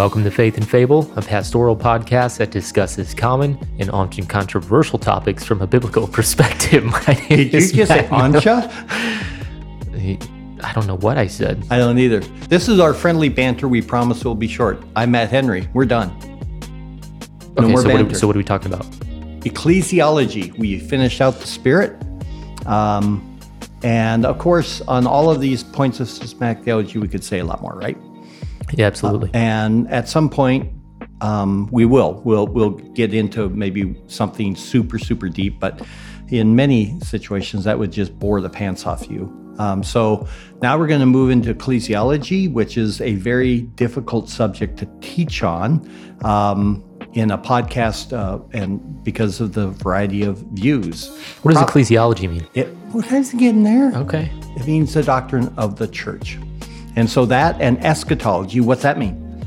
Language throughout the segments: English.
Welcome to Faith and Fable, a pastoral podcast that discusses common and often controversial topics from a biblical perspective. My name Did you is just say Matt Miller. Ancha? I don't know what I said. I don't either. This is our friendly banter. We promise will be short. I'm Matt Henry. We're done. No Okay, more so what, are, banter. so what are we talking about? Ecclesiology. We finished out the spirit. Um, and of course, on all of these points of systematic theology, we could say a lot more, right? Yeah, absolutely. And at some point, um, we will. We'll we'll get into maybe something super super deep, but in many situations that would just bore the pants off you. Um, so now we're going to move into ecclesiology, which is a very difficult subject to teach on um, in a podcast, uh, and because of the variety of views. what does ecclesiology mean? It, what does it get in there? Okay. It means the doctrine of the church. And so that and eschatology, what's that mean?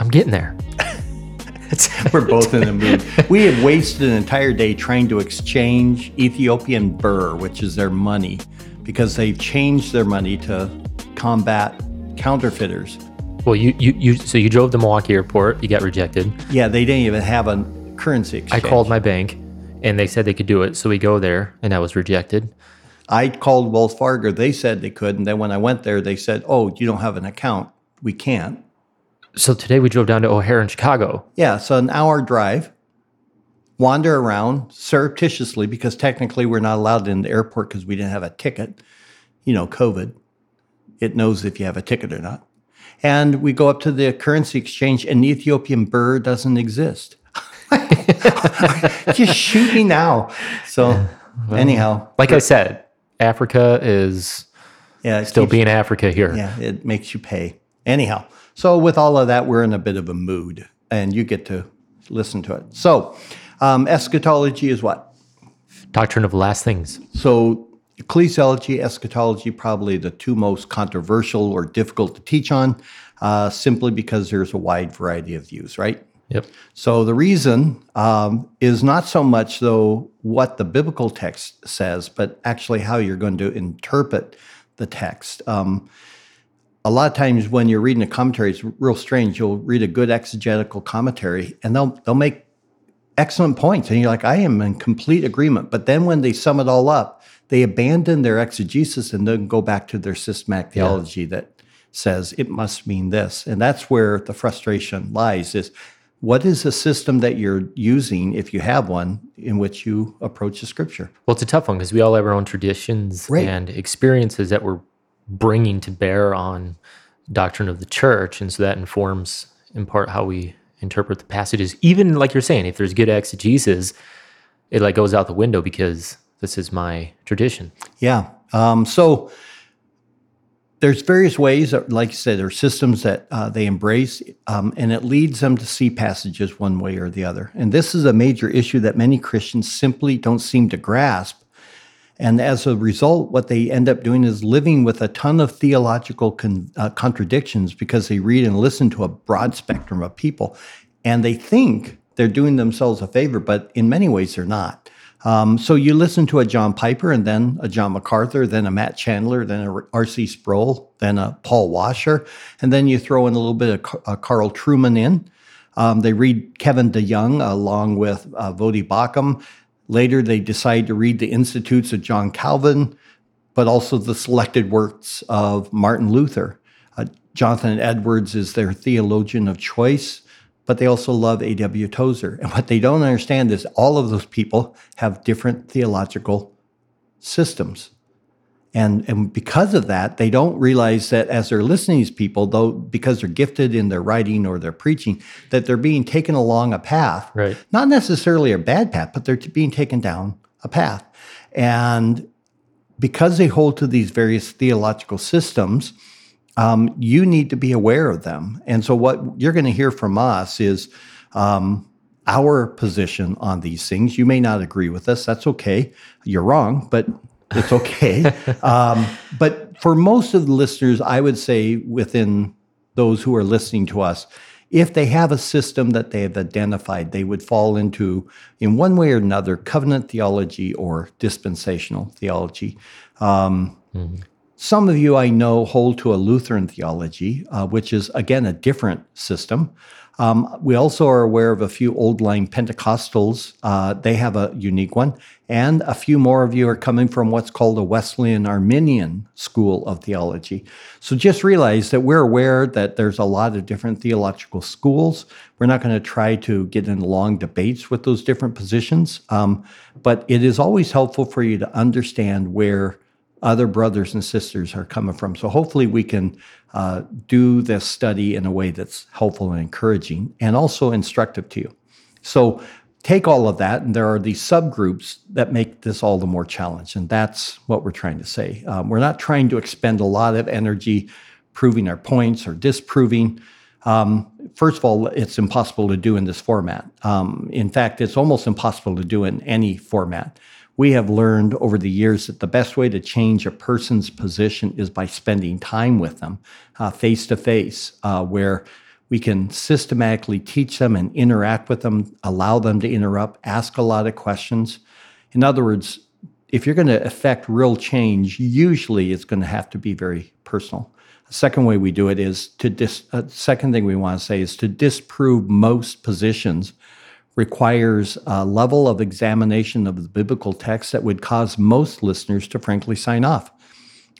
I'm getting there. We're both in the mood. We have wasted an entire day trying to exchange Ethiopian birr, which is their money, because they've changed their money to combat counterfeiters. Well, you, you, you, so you drove to Milwaukee Airport, you got rejected. Yeah, they didn't even have a currency I called my bank and they said they could do it. So we go there and I was rejected. I called Wells Fargo. They said they could. And then when I went there, they said, oh, you don't have an account. We can't. So today we drove down to O'Hare in Chicago. Yeah, so an hour drive, wander around surreptitiously because technically we're not allowed in the airport because we didn't have a ticket. You know, COVID. It knows if you have a ticket or not. And we go up to the currency exchange, and the Ethiopian birr doesn't exist. Just shoot me now. So, anyhow, Like I said, Africa is yeah, still keeps- being Africa here. Yeah, it makes you pay. Anyhow, so with all of that, we're in a bit of a mood, and you get to listen to it. So, um, eschatology is what? Doctrine of last things. So, ecclesiology, eschatology, probably the two most controversial or difficult to teach on, uh, simply because there's a wide variety of views, right? Yep. So the reason um, is not so much though what the biblical text says, but actually how you're going to interpret the text. Um, a lot of times when you're reading a commentary, it's real strange. You'll read a good exegetical commentary, and they'll they'll make excellent points, and you're like, I am in complete agreement. But then when they sum it all up, they abandon their exegesis and then go back to their systematic theology that says it must mean this, and that's where the frustration lies. Is what is the system that you're using, if you have one, in which you approach the scripture? Well, it's a tough one because we all have our own traditions Right. and experiences that we're bringing to bear on doctrine of the church, and so that informs in part how we interpret the passages. Even like you're saying, if there's good exegesis, it like goes out the window because this is my tradition. Yeah. Um, so there's various ways, like you said, there are systems that uh, they embrace, um, and it leads them to see passages one way or the other. And this is a major issue that many Christians simply don't seem to grasp. And as a result, what they end up doing is living with a ton of theological con- uh, contradictions because they read and listen to a broad spectrum of people. And they think they're doing themselves a favor, but in many ways they're not. Um, so you listen to a John Piper and then a John MacArthur, then a Matt Chandler, then a R.C. Sproul, then a Paul Washer, and then you throw in a little bit of uh, Carl Trueman in. Um, they read Kevin DeYoung along with uh, Voddie Baucham. Later, they decide to read the Institutes of John Calvin, but also the selected works of Martin Luther. Uh, Jonathan Edwards is their theologian of choice, but they also love A.W. Tozer. And what they don't understand is all of those people have different theological systems. And, and because of that, they don't realize that as they're listening to these people, though, because they're gifted in their writing or their preaching, that they're being taken along a path, Right. not necessarily a bad path, but they're being taken down a path. And because they hold to these various theological systems, um, you need to be aware of them. And so, what you're going to hear from us is um, our position on these things. You may not agree with us. That's okay. You're wrong, but it's okay. um, but for most of the listeners, I would say within those who are listening to us, if they have a system that they have identified, they would fall into, in one way or another, covenant theology or dispensational theology. Um, mm-hmm. Some of you I know hold to a Lutheran theology, uh, which is, again, a different system. Um, we also are aware of a few old line Pentecostals. Uh, they have a unique one. And a few more of you are coming from what's called a Wesleyan Arminian school of theology. So just realize that we're aware that there's a lot of different theological schools. We're not going to try to get in long debates with those different positions. Um, but it is always helpful for you to understand where other brothers and sisters are coming from. So hopefully we can uh, do this study in a way that's helpful and encouraging and also instructive to you. So take all of that, and there are these subgroups that make this all the more challenge. And that's what we're trying to say. Um, we're not trying to expend a lot of energy proving our points or disproving. Um, first of all, it's impossible to do in this format. Um, in fact, it's almost impossible to do in any format we have learned over the years that the best way to change a person's position is by spending time with them face to face, where we can systematically teach them and interact with them, allow them to interrupt, ask a lot of questions. In other words, if you're going to affect real change, usually it's going to have to be very personal. The second way we do it is to dis, uh, second thing we want to say is to disprove most positions requires a level of examination of the biblical text that would cause most listeners to frankly sign off.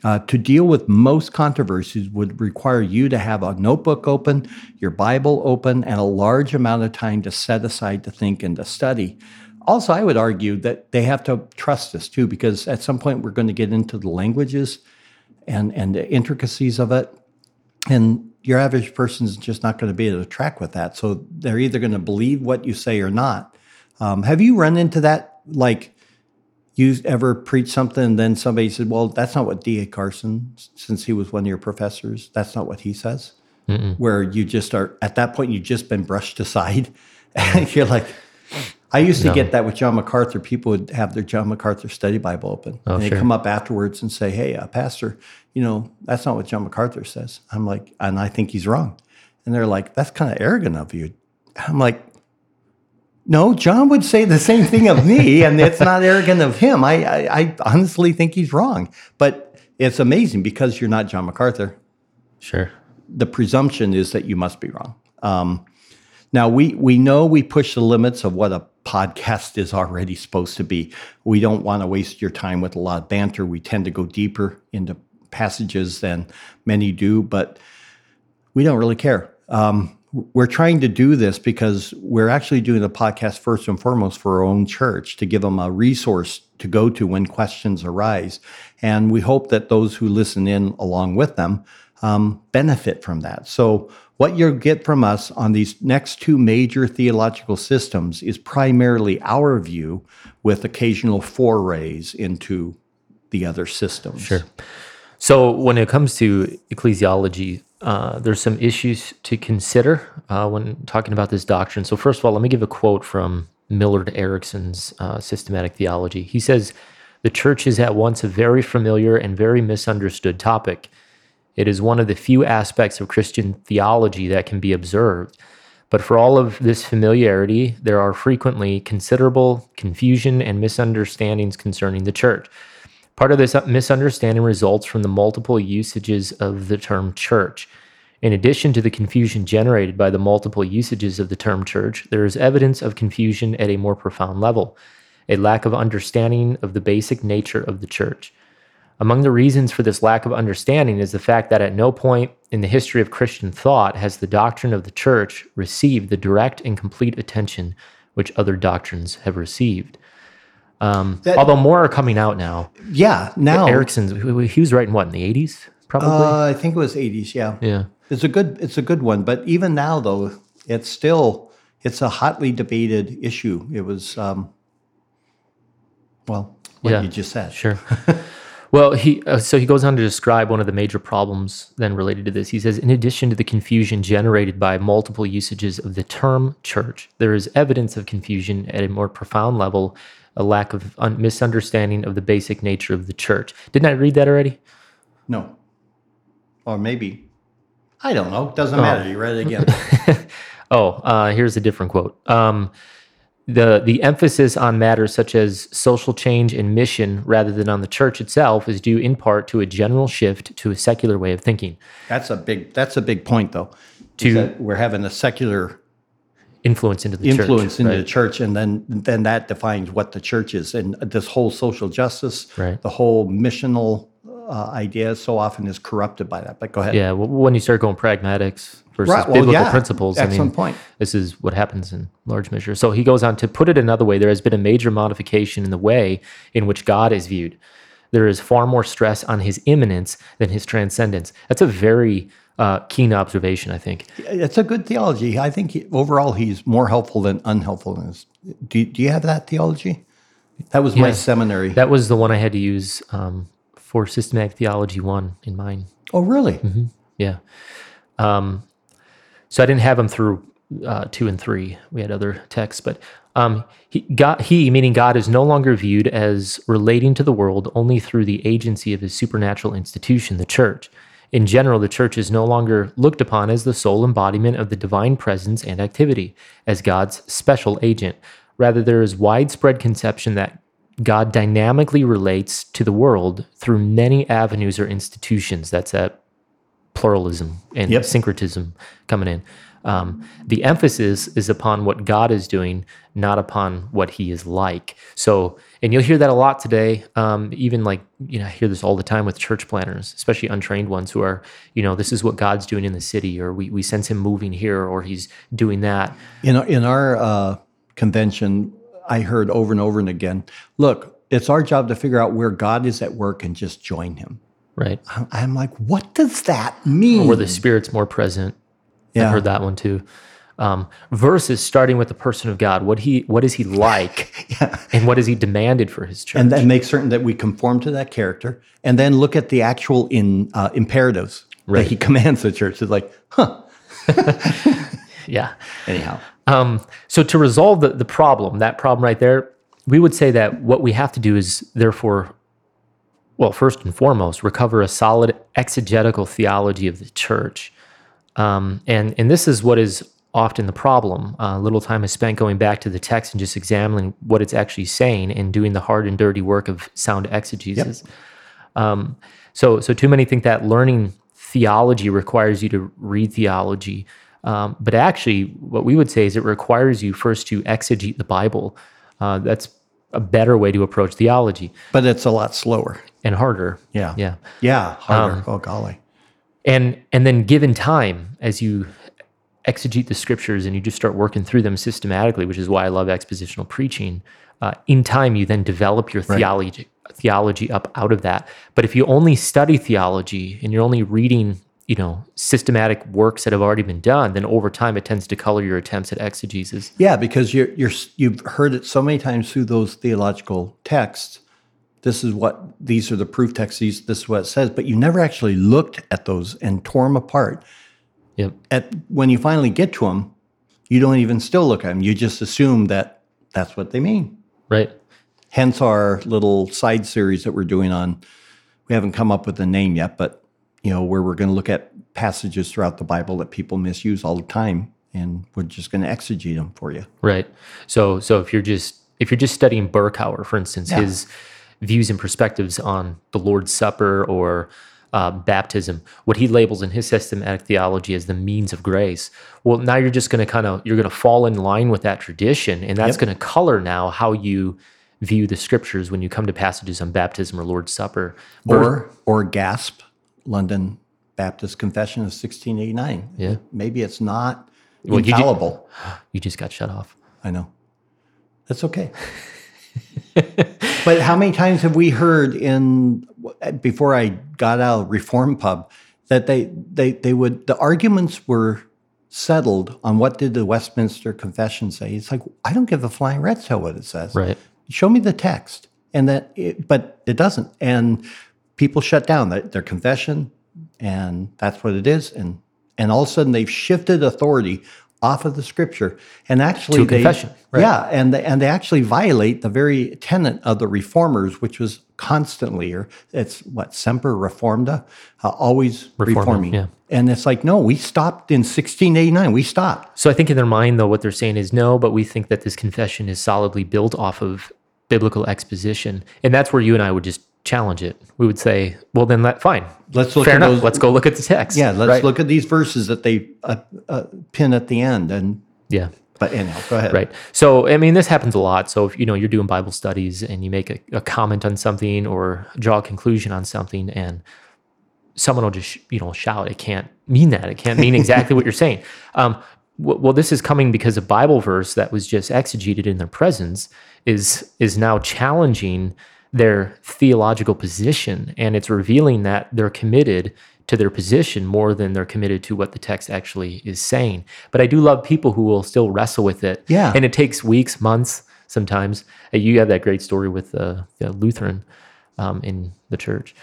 Uh, to deal with most controversies would require you to have a notebook open, your Bible open, and a large amount of time to set aside to think and to study. Also, I would argue that they have to trust us too, because at some point we're going to get into the languages and, and the intricacies of it. And your average person is just not going to be able to track with that. So they're either going to believe what you say or not. Um, have you run into that? Like, you ever preach something and then somebody said, "Well, that's not what D.A. Carson, since he was one of your professors, that's not what he says." Mm-mm. Where you just are at that point, you've just been brushed aside, and you're like, I used to no. get that with John MacArthur. People would have their John MacArthur study Bible open, oh, and they sure. come up afterwards and say, "Hey, uh, Pastor, you know that's not what John MacArthur says." I'm like, and I think he's wrong, and they're like, "That's kind of arrogant of you." I'm like, "No, John would say the same thing of me, and it's not arrogant of him. I, I, I honestly think he's wrong, but it's amazing because you're not John MacArthur. Sure, the presumption is that you must be wrong." Um, now we we know we push the limits of what a podcast is already supposed to be. We don't want to waste your time with a lot of banter. We tend to go deeper into passages than many do, but we don't really care. Um, we're trying to do this because we're actually doing the podcast first and foremost for our own church to give them a resource to go to when questions arise. And we hope that those who listen in along with them um, benefit from that. So what you'll get from us on these next two major theological systems is primarily our view with occasional forays into the other systems. Sure. So when it comes to ecclesiology, uh, there's some issues to consider uh, when talking about this doctrine. So first of all, let me give a quote from Millard Erickson's uh, systematic theology. He says, "The church is at once a very familiar and very misunderstood topic." It is one of the few aspects of Christian theology that can be observed. But for all of this familiarity, there are frequently considerable confusion and misunderstandings concerning the church. Part of this misunderstanding results from the multiple usages of the term church. In addition to the confusion generated by the multiple usages of the term church, there is evidence of confusion at a more profound level, a lack of understanding of the basic nature of the church. Among the reasons for this lack of understanding is the fact that at no point in the history of Christian thought has the doctrine of the church received the direct and complete attention which other doctrines have received. Um, that, although more are coming out now. Yeah, now Erickson's he was writing what in the eighties, probably. Uh, I think it was eighties. Yeah, yeah. It's a good it's a good one, but even now though, it's still it's a hotly debated issue. It was um, Well, what Yeah. you just said. Sure. well, he uh, so he goes on to describe one of the major problems then related to this. He says, in addition to the confusion generated by multiple usages of the term church, there is evidence of confusion at a more profound level, a lack of un- misunderstanding of the basic nature of the church. Didn't I read that already? No. Or maybe. I don't know. Doesn't matter. You read it again. Oh, uh, here's a different quote. Um, the the emphasis on matters such as social change and mission rather than on the church itself is due in part to a general shift to a secular way of thinking. That's a big. That's a big point, though. To- we're having a secular influence into the church. influence church. into right? the church, and then then that defines what the church is, and this whole social justice, Right. the whole missional uh, idea, so often is corrupted by that. But go ahead. Yeah, w- when you start going pragmatics versus Right, well, biblical yeah, principles, I mean, point. this is what happens in large measure. So he goes on to put it another way: there has been a major modification in the way in which God is viewed. There is far more stress on his immanence than his transcendence. That's a very uh, keen observation, I think. It's a good theology. I think he, overall he's more helpful than unhelpful. Do, do you have that theology? That was my seminary. That was the one I had to use um, for systematic theology one in mine. oh, really? Mm-hmm. Yeah. Um, so I didn't have them through uh, two and three. We had other texts, but um, he, God, he, meaning God, is no longer viewed as relating to the world only through the agency of his supernatural institution, the church. In general, the church is no longer looked upon as the sole embodiment of the divine presence and activity, as God's special agent. Rather, there is widespread conception that God dynamically relates to the world through many avenues or institutions. That's that pluralism and Yep. syncretism coming in. Um, the emphasis is upon what God is doing, not upon what He is like. So, and you'll hear that a lot today. Um, even like you know, I hear this all the time with church planners, especially untrained ones who are, you know, this is what God's doing in the city, or we we sense Him moving here, or He's doing that. In our, in our uh, convention, I heard over and over and again, look, it's our job to figure out where God is at work and just join Him. Right. I'm- like, what does that mean? Where the Spirit's more present. Yeah. I've heard that one too. Um, versus starting with the person of God. What he what is he like, and what what is he demanded for his church? and then make certain that we conform to that character, and then look at the actual in uh, imperatives Right. that He commands the church. It's like, huh. yeah. Anyhow, Um, so to resolve the, the problem, that problem right there, we would say that what we have to do is therefore, well, first and foremost, recover a solid exegetical theology of the church. Um, and, and this is what is often the problem. Uh, little time is spent going back to the text and just examining what it's actually saying and doing the hard and dirty work of sound exegesis. Um, so, so too many think that learning theology requires you to read theology, um, but actually, what we would say is it requires you first to exegete the Bible. Uh, that's a better way to approach theology but it's a lot slower. and harder. Yeah. Yeah, Yeah. Harder. Um, oh, golly. and and then given time as you exegete the scriptures and you just start working through them systematically, which is why I love expositional preaching. Uh, in time, you then develop your theology theology up out of that. But if you only study theology and you're only reading, you know, systematic works that have already been done, then over time it tends to color your attempts at exegesis. Yeah, because you're, you're you've heard it so many times through those theological texts. This is what these are the proof texts. These, this is what it says, but you never actually looked at those and tore them apart. Yep. At when you finally get to them, you don't even still look at them. You just assume that that's what they mean. Right. Hence our little side series that we're doing on. We haven't come up with a name yet, but you know where we're going to look at passages throughout the Bible that people misuse all the time, and we're just going to exegete them for you. Right. So so if you're just if you're just studying Berkhof, for instance, Yeah. his views and perspectives on the Lord's Supper or uh, baptism, what he labels in his systematic theology as the means of grace. Well, now you're just going to kind of you're going to fall in line with that tradition, and that's Yep. going to color now how you view the scriptures when you come to passages on baptism or Lord's Supper. or or gasp london baptist confession of 1689 Yeah. maybe it's not Well, you ju- infallible you just got shut off. i know that's okay but how many times have we heard in before i got out of reform pub that they they they would the arguments were settled on what did the westminster confession say it's like i don't give a flying rat's tail what it says Right. show me the text and that, it, but it doesn't. And people shut down their, their confession, and that's what it is. And and all of a sudden they've shifted authority off of the scripture and actually To they, confession, right. yeah and they, and they actually violate the very tenet of the reformers which was constantly or it's what semper reformanda uh, always Reforming, reforming yeah. and it's like no we stopped in 1689 we stopped So I think in their mind, though, what they're saying is no, but we think that this confession is solidly built off of biblical exposition, and that's where you and I would just challenge it. We would say, well, then that fine. Let's look Fair at enough. those- Let's go look at the text. yeah let's Right. look at these verses that they uh, uh, pin at the end and Yeah. but anyhow go ahead Right. So, I mean, this happens a lot. So, if you know you're doing Bible studies and you make a, a comment on something or draw a conclusion on something, and someone will just you know shout, "It can't mean that. It can't mean exactly what you're saying." Um, well, this is coming because a Bible verse that was just exegeted in their presence is is now challenging their theological position, and it's revealing that they're committed to their position more than they're committed to what the text actually is saying. But I do love people who will still wrestle with it. Yeah. And it takes weeks, months sometimes. Uh, You have that great story with uh, the Lutheran um, in the church.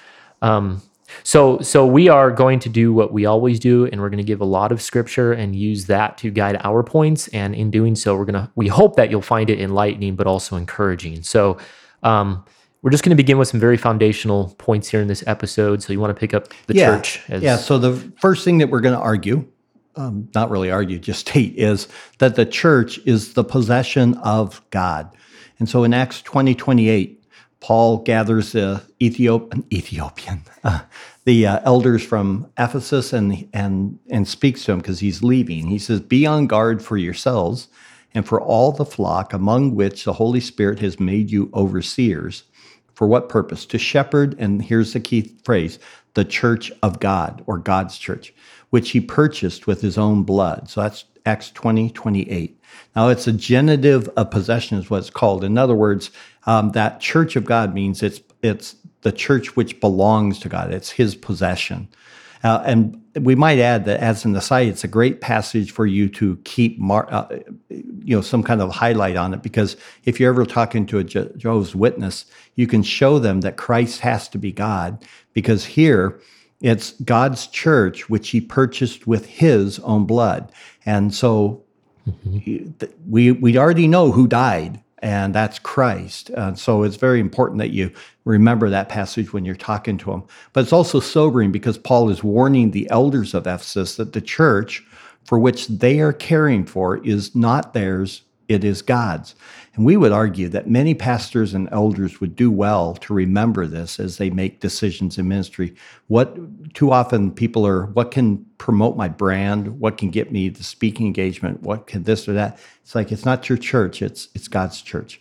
Um, so, so we are going to do what we always do, and we're going to give a lot of scripture and use that to guide our points. And in doing so, we're gonna we hope that you'll find it enlightening, but also encouraging. So, um, we're just going to begin with some very foundational points here in this episode. So, you want to pick up the yeah. church? As, yeah. So the first thing that we're going to argue, um, not really argue, just state, is that the church is the possession of God. And so in Acts 20, 28, Paul gathers the Ethiop- an Ethiopian, uh, the uh, elders from Ephesus and, and, and speaks to them because he's leaving. He says, Be on guard for yourselves and for all the flock among which the Holy Spirit has made you overseers. For what purpose? To shepherd, and here's the key phrase the church of God or God's church, which he purchased with his own blood. So that's Acts 20, 28. Now it's a genitive of possession, is what it's called. In other words, um, that church of God means it's it's the church which belongs to God. It's his possession. Uh, and we might add that as an aside, it's a great passage for you to keep, mar- uh, you know, some kind of highlight on it because if you're ever talking to a Je- Jehovah's Witness, you can show them that Christ has to be God because here it's God's church which He purchased with His own blood, and so th- we we already know who died, and that's Christ. And so it's very important that you remember that passage when you're talking to him. But it's also sobering because Paul is warning the elders of Ephesus that the church for which they are caring for is not theirs, it is God's. And we would argue that many pastors and elders would do well to remember this as they make decisions in ministry. What too often people are, what can promote my brand? What can get me the speaking engagement? What can this or that? It's like it's not your church, it's it's God's church.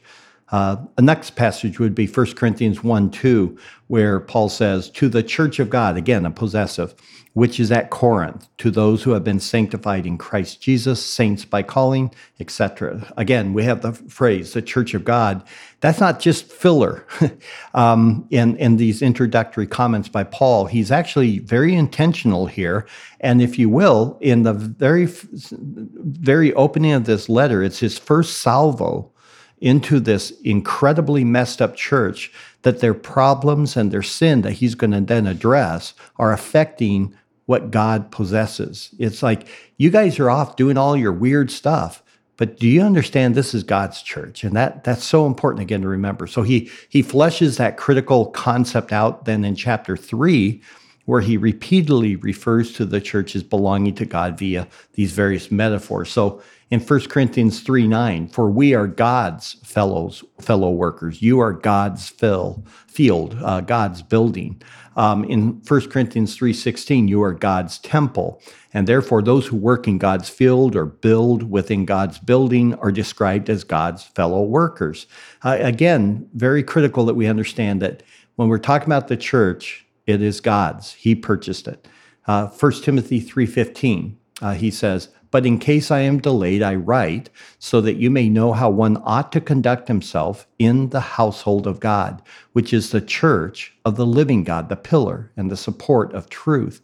Uh, the next passage would be 1 Corinthians 1 2, where Paul says, To the church of God, again, a possessive, which is at Corinth, to those who have been sanctified in Christ Jesus, saints by calling, etc. Again, we have the phrase, the church of God. That's not just filler um, in, in these introductory comments by Paul. He's actually very intentional here. And if you will, in the very, very opening of this letter, it's his first salvo into this incredibly messed up church that their problems and their sin that he's going to then address are affecting what God possesses. It's like you guys are off doing all your weird stuff, but do you understand this is God's church? And that that's so important again to remember. So he he fleshes that critical concept out then in chapter 3 where he repeatedly refers to the church as belonging to God via these various metaphors. So in 1 Corinthians 3 9, for we are God's fellows, fellow workers. You are God's fill, field, uh, God's building. Um, in 1 Corinthians 3 16, you are God's temple. And therefore, those who work in God's field or build within God's building are described as God's fellow workers. Uh, again, very critical that we understand that when we're talking about the church, it is God's. He purchased it. Uh, 1 Timothy 3.15, uh, he says, But in case I am delayed, I write, so that you may know how one ought to conduct himself in the household of God, which is the church of the living God, the pillar and the support of truth.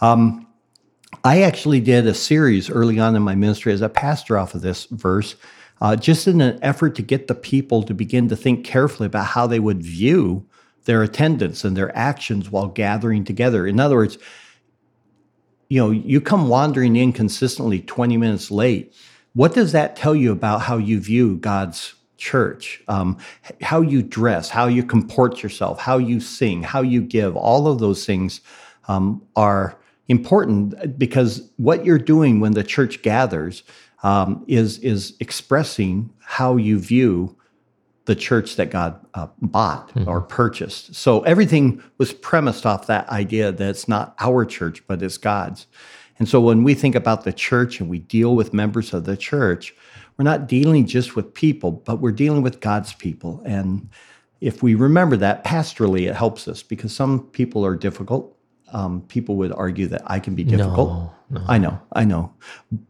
Um, I actually did a series early on in my ministry as a pastor off of this verse uh, just in an effort to get the people to begin to think carefully about how they would view their attendance and their actions while gathering together. In other words, you know, you come wandering in consistently 20 minutes late. What does that tell you about how you view God's church? Um, how you dress, how you comport yourself, how you sing, how you give, all of those things um, are important because what you're doing when the church gathers um, is, is expressing how you view the church that God uh, bought mm-hmm. or purchased. So everything was premised off that idea that it's not our church, but it's God's. And so when we think about the church and we deal with members of the church, we're not dealing just with people, but we're dealing with God's people. And if we remember that pastorally, it helps us because some people are difficult. Um, people would argue that I can be difficult. No, no. I know, I know.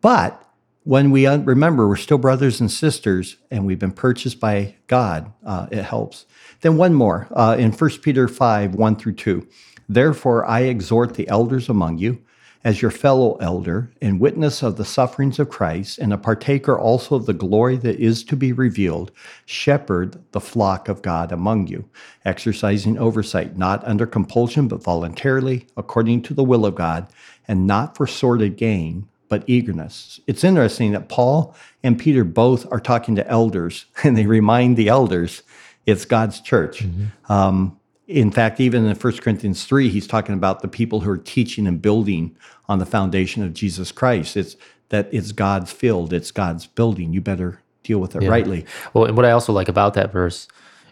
But when we remember we're still brothers and sisters and we've been purchased by God, uh, it helps. Then one more uh, in 1 Peter 5 1 through 2. Therefore, I exhort the elders among you, as your fellow elder and witness of the sufferings of Christ, and a partaker also of the glory that is to be revealed, shepherd the flock of God among you, exercising oversight, not under compulsion, but voluntarily, according to the will of God, and not for sordid gain but eagerness. It's interesting that Paul and Peter both are talking to elders, and they remind the elders it's God's church. Mm-hmm. Um, in fact, even in 1 Corinthians 3, he's talking about the people who are teaching and building on the foundation of Jesus Christ. It's that it's God's field, it's God's building. You better deal with it yeah. rightly. Well, and what I also like about that verse,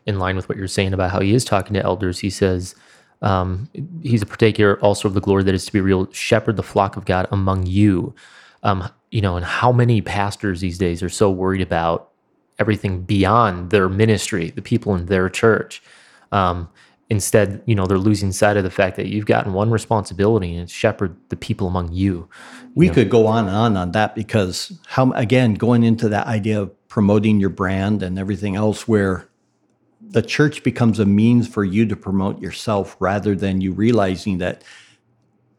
in line with what you're saying about how he is talking to elders, he says, um, he's a partaker also of the glory that is to be real. Shepherd the flock of God among you. Um, you know, and how many pastors these days are so worried about everything beyond their ministry, the people in their church. Um, instead, you know, they're losing sight of the fact that you've gotten one responsibility and it's shepherd the people among you. We you could know. go on and on on that because how again going into that idea of promoting your brand and everything else where the church becomes a means for you to promote yourself rather than you realizing that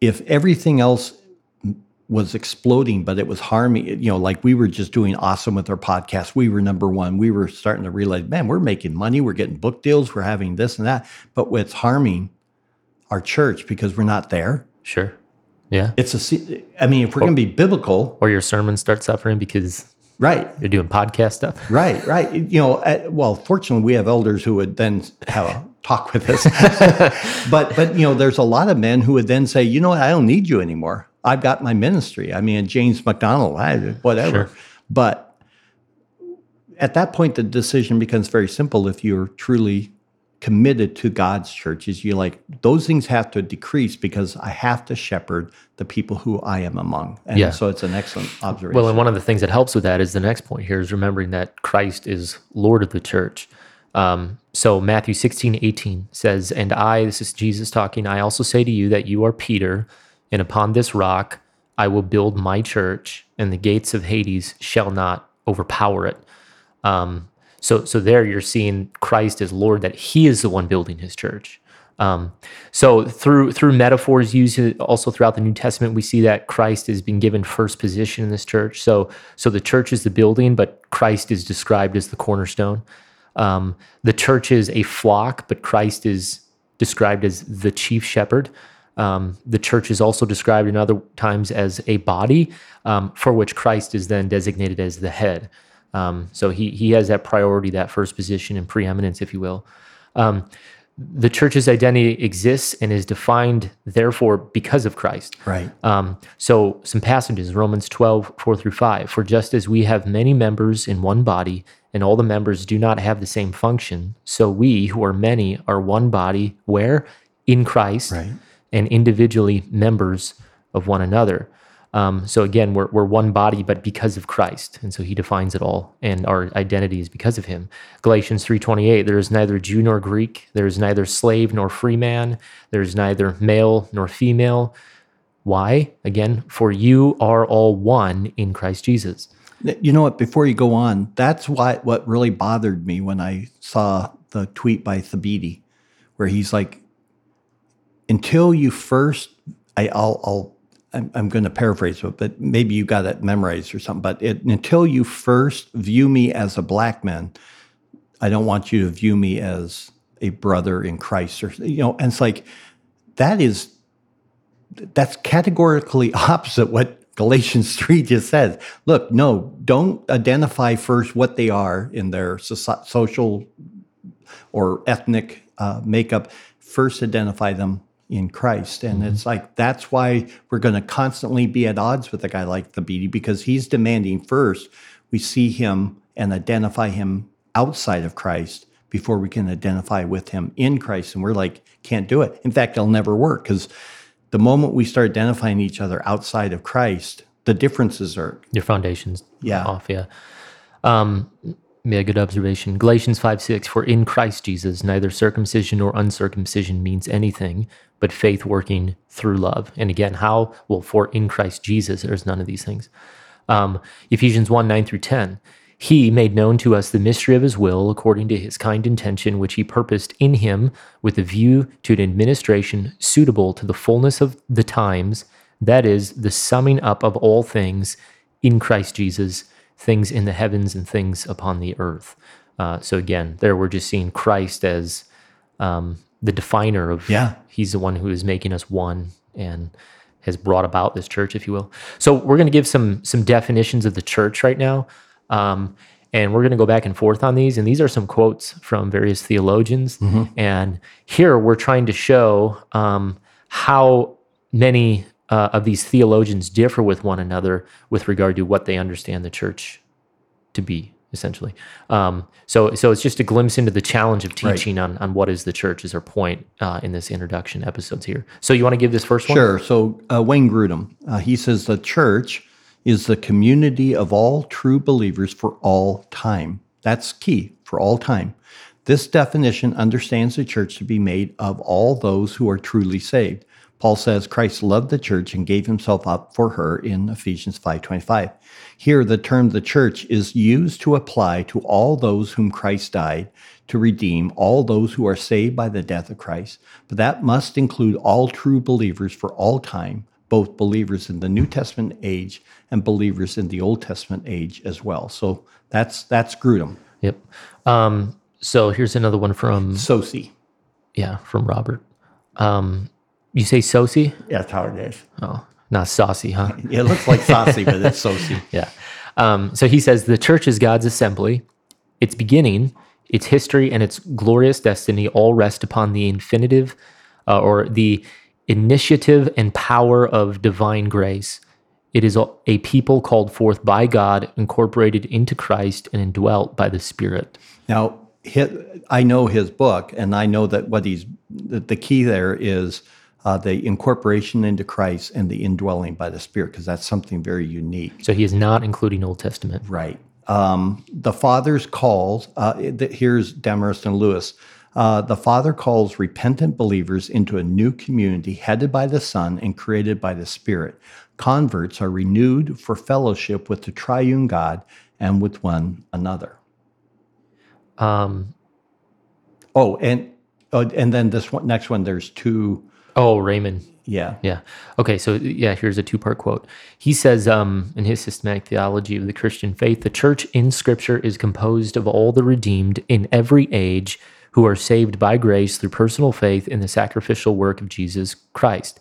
if everything else was exploding, but it was harming, you know, like we were just doing awesome with our podcast. We were number one. We were starting to realize, man, we're making money, we're getting book deals, we're having this and that, but it's harming our church because we're not there. Sure. Yeah. It's a, I mean, if we're going to be biblical, or your sermons start suffering because Right. You're doing podcast stuff. Right, right. You know, at, well, fortunately, we have elders who would then have a talk with us. but, but, you know, there's a lot of men who would then say, you know what, I don't need you anymore. I've got my ministry. I mean, James MacDonald, I, whatever. Sure. But at that point, the decision becomes very simple if you're truly committed to God's church is you like those things have to decrease because I have to shepherd the people who I am among. And yeah. so it's an excellent observation. Well, and one of the things that helps with that is the next point here is remembering that Christ is Lord of the church. Um, so Matthew 16, 18 says, And I, this is Jesus talking, I also say to you that you are Peter, and upon this rock I will build my church, and the gates of Hades shall not overpower it. Um, so, so there you're seeing Christ as Lord, that He is the one building His church. Um, so through through metaphors used also throughout the New Testament, we see that Christ has been given first position in this church. So so the church is the building, but Christ is described as the cornerstone. Um, the church is a flock, but Christ is described as the chief shepherd. Um, the church is also described in other times as a body, um, for which Christ is then designated as the head. Um, so he he has that priority, that first position and preeminence, if you will. Um, the church's identity exists and is defined, therefore, because of Christ. Right. Um, so, some passages Romans 12, 4 through 5. For just as we have many members in one body, and all the members do not have the same function, so we, who are many, are one body, where? In Christ, right. and individually members of one another. Um, so again, we're, we're one body, but because of Christ. And so he defines it all. And our identity is because of him. Galatians 3.28, there is neither Jew nor Greek. There is neither slave nor free man. There is neither male nor female. Why? Again, for you are all one in Christ Jesus. You know what? Before you go on, that's why what really bothered me when I saw the tweet by Thabiti, where he's like, until you first, I, I'll, I'll I'm, I'm going to paraphrase it, but maybe you got it memorized or something. But it, until you first view me as a black man, I don't want you to view me as a brother in Christ, or you know. And it's like that is that's categorically opposite what Galatians 3 just says. Look, no, don't identify first what they are in their soci- social or ethnic uh, makeup. First, identify them in Christ. And it's like that's why we're going to constantly be at odds with a guy like Thabiti because he's demanding first we see him and identify him outside of Christ before we can identify with him in Christ. And we're like, can't do it. In fact, it'll never work because the moment we start identifying each other outside of Christ, the differences are Your foundation's Yeah. off, yeah. Um, yeah, good observation. Galatians 5 6, for in Christ Jesus, neither circumcision nor uncircumcision means anything, but faith working through love. And again, how? Well, for in Christ Jesus, there's none of these things. Um, Ephesians 1 9 through 10. He made known to us the mystery of his will according to his kind intention, which he purposed in him with a view to an administration suitable to the fullness of the times, that is, the summing up of all things in Christ Jesus, things in the heavens and things upon the earth. Uh, so again, there we're just seeing Christ as um, the definer of Yeah. he's the one who is making us one and has brought about this church, if you will. So we're going to give some some definitions of the church right now, um, and we're going to go back and forth on these. And these are some quotes from various theologians. And here we're trying to show um, how many uh, of these theologians differ with one another with regard to what they understand the church to be essentially. Um, so, so it's just a glimpse into the challenge of teaching on, on what is the church is our point uh, in this introduction episodes here. So you want to give this first one? Sure. So uh, Wayne Grudem, uh, he says the church is the community of all true believers for all time. That's key for all time. This definition understands the church to be made of all those who are truly saved. Paul says Christ loved the church and gave himself up for her in Ephesians 5:25. Here the term the church is used to apply to all those whom Christ died to redeem, all those who are saved by the death of Christ. But that must include all true believers for all time, both believers in the New Testament age and believers in the Old Testament age as well. So that's that's Grudem. Yep. Um, so here's another one from Saucy. yeah from Robert. Um, you say Soci? Yeah, that's how it is. Oh, not saucy, huh? It looks like saucy, but it's Soci. Yeah. Um, so he says the church is God's assembly. Its beginning, its history, and its glorious destiny all rest upon the infinitive uh, or the initiative and power of divine grace. It is a, people called forth by God, incorporated into Christ, and indwelt by the Spirit. Now, hi- I know his book, and I know that what he's the key there is uh, the incorporation into Christ and the indwelling by the Spirit, because that's something very unique. So he is not including Old Testament. Right. Um, the Father's calls, uh, here's Demarest and Lewis. Uh, the Father calls repentant believers into a new community headed by the Son and created by the Spirit. Converts are renewed for fellowship with the triune God and with one another. Um, Oh, and oh, and then this one, next one, there's two. Oh, Reymond. Yeah. Yeah. Okay. So yeah, here's a two-part quote. He says, um, in his systematic theology of the Christian faith, the church in Scripture is composed of all the redeemed in every age who are saved by grace through personal faith in the sacrificial work of Jesus Christ.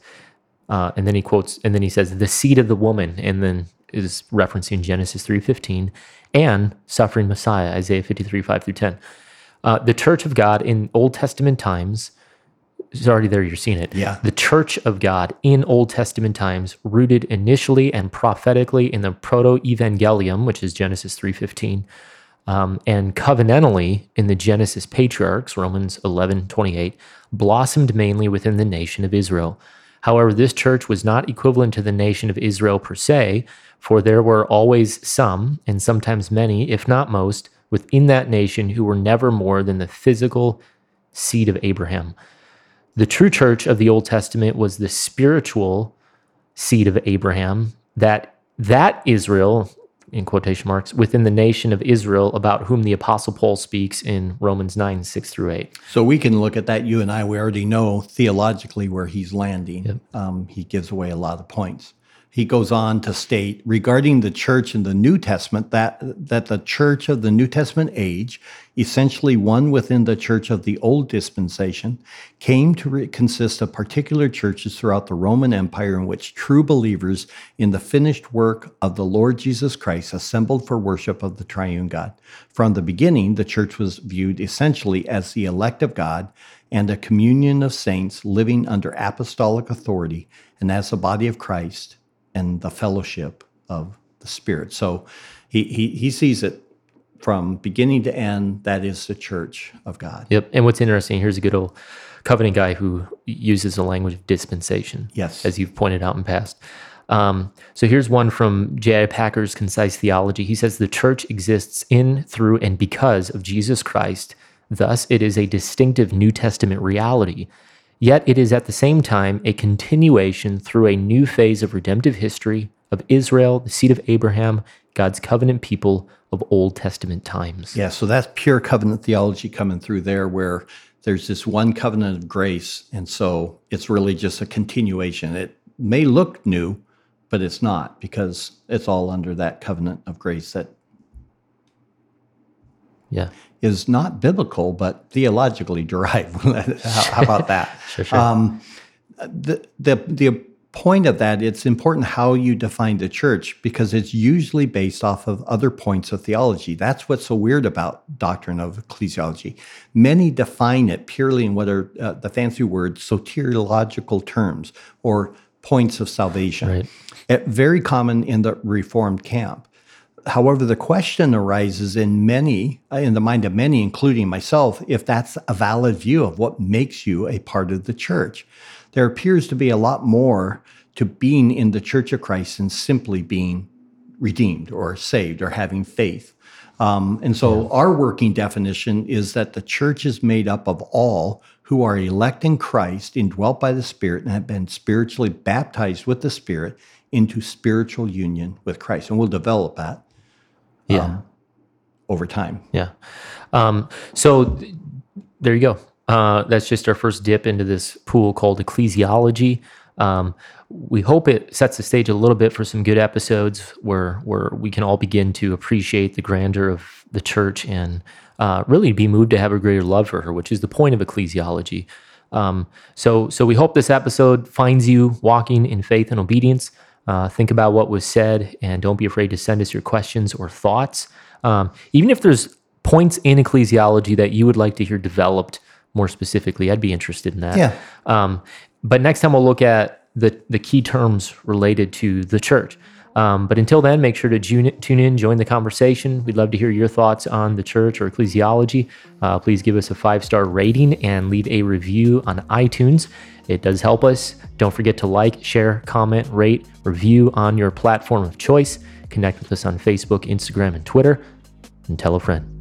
Uh, and then he quotes, and then he says, the seed of the woman, and then is referencing Genesis three fifteen and suffering Messiah, Isaiah fifty three five through ten. Uh, the Church of God in Old Testament times it's already there. You're seeing it. Yeah. The church of God in Old Testament times, rooted initially and prophetically in the proto-evangelium, which is Genesis 3.15, um, and covenantally in the Genesis patriarchs, Romans 11.28, blossomed mainly within the nation of Israel. However, this church was not equivalent to the nation of Israel per se, for there were always some, and sometimes many, if not most, within that nation who were never more than the physical seed of Abraham. The true church of the Old Testament was the spiritual seed of Abraham, that that Israel, in quotation marks, within the nation of Israel, about whom the Apostle Paul speaks in Romans 9, 6 through 8. So we can look at that. You and I, we already know theologically where he's landing. Um, he gives away a lot of points. He goes on to state regarding the church in the New Testament that that the church of the New Testament age, essentially one within the church of the Old Dispensation, came to re- consist of particular churches throughout the Roman Empire in which true believers in the finished work of the Lord Jesus Christ assembled for worship of the triune God. From the beginning, the church was viewed essentially as the elect of God and a communion of saints living under apostolic authority and as the body of Christ and the fellowship of the Spirit. So he, he, he sees it from beginning to end. That is the church of God. Yep. And what's interesting, here's a good old covenant guy who uses the language of dispensation. Yes. As you've pointed out in past. Um, so here's one from J.I. Packer's Concise Theology. He says the church exists in, through, and because of Jesus Christ. Thus, it is a distinctive New Testament reality. Yet it is at the same time a continuation through a new phase of redemptive history of Israel, the seed of Abraham, God's covenant people of Old Testament times. Yeah, so that's pure covenant theology coming through there where there's this one covenant of grace. And so it's really just a continuation. It may look new, but it's not because it's all under that covenant of grace that Yeah. Is not biblical, but theologically derived. how, about that? Sure, sure. Um, the, the, the point of that, it's important how you define the church because it's usually based off of other points of theology. That's what's so weird about doctrine of ecclesiology. Many define it purely in what are uh, the fancy words soteriological terms or points of salvation. Right. Uh, very common in the Reformed camp. However, the question arises in many, uh, in the mind of many, including myself, if that's a valid view of what makes you a part of the church. There appears to be a lot more to being in the church of Christ than simply being redeemed or saved or having faith. Um, and so, our working definition is that the church is made up of all who are elect in Christ, indwelt by the Spirit, and have been spiritually baptized with the Spirit into spiritual union with Christ. And we'll develop that Yeah. um, over time. Yeah. Um, so th- there you go. Uh, that's just our first dip into this pool called ecclesiology. Um, we hope it sets the stage a little bit for some good episodes where where we can all begin to appreciate the grandeur of the church and uh, really be moved to have a greater love for her, which is the point of ecclesiology. Um, so so we hope this episode finds you walking in faith and obedience. Uh, think about what was said and don't be afraid to send us your questions or thoughts. Um, even if there's points in ecclesiology that you would like to hear developed more specifically, I'd be interested in that. Yeah. Um, but next time we'll look at the, the key terms related to the church. Um, but until then, make sure to tune in, join the conversation. We'd love to hear your thoughts on the church or ecclesiology. Uh, please give us a five star rating and leave a review on iTunes. It does help us. Don't forget to like, share, comment, rate, review on your platform of choice. Connect with us on Facebook, Instagram, and Twitter. And tell a friend.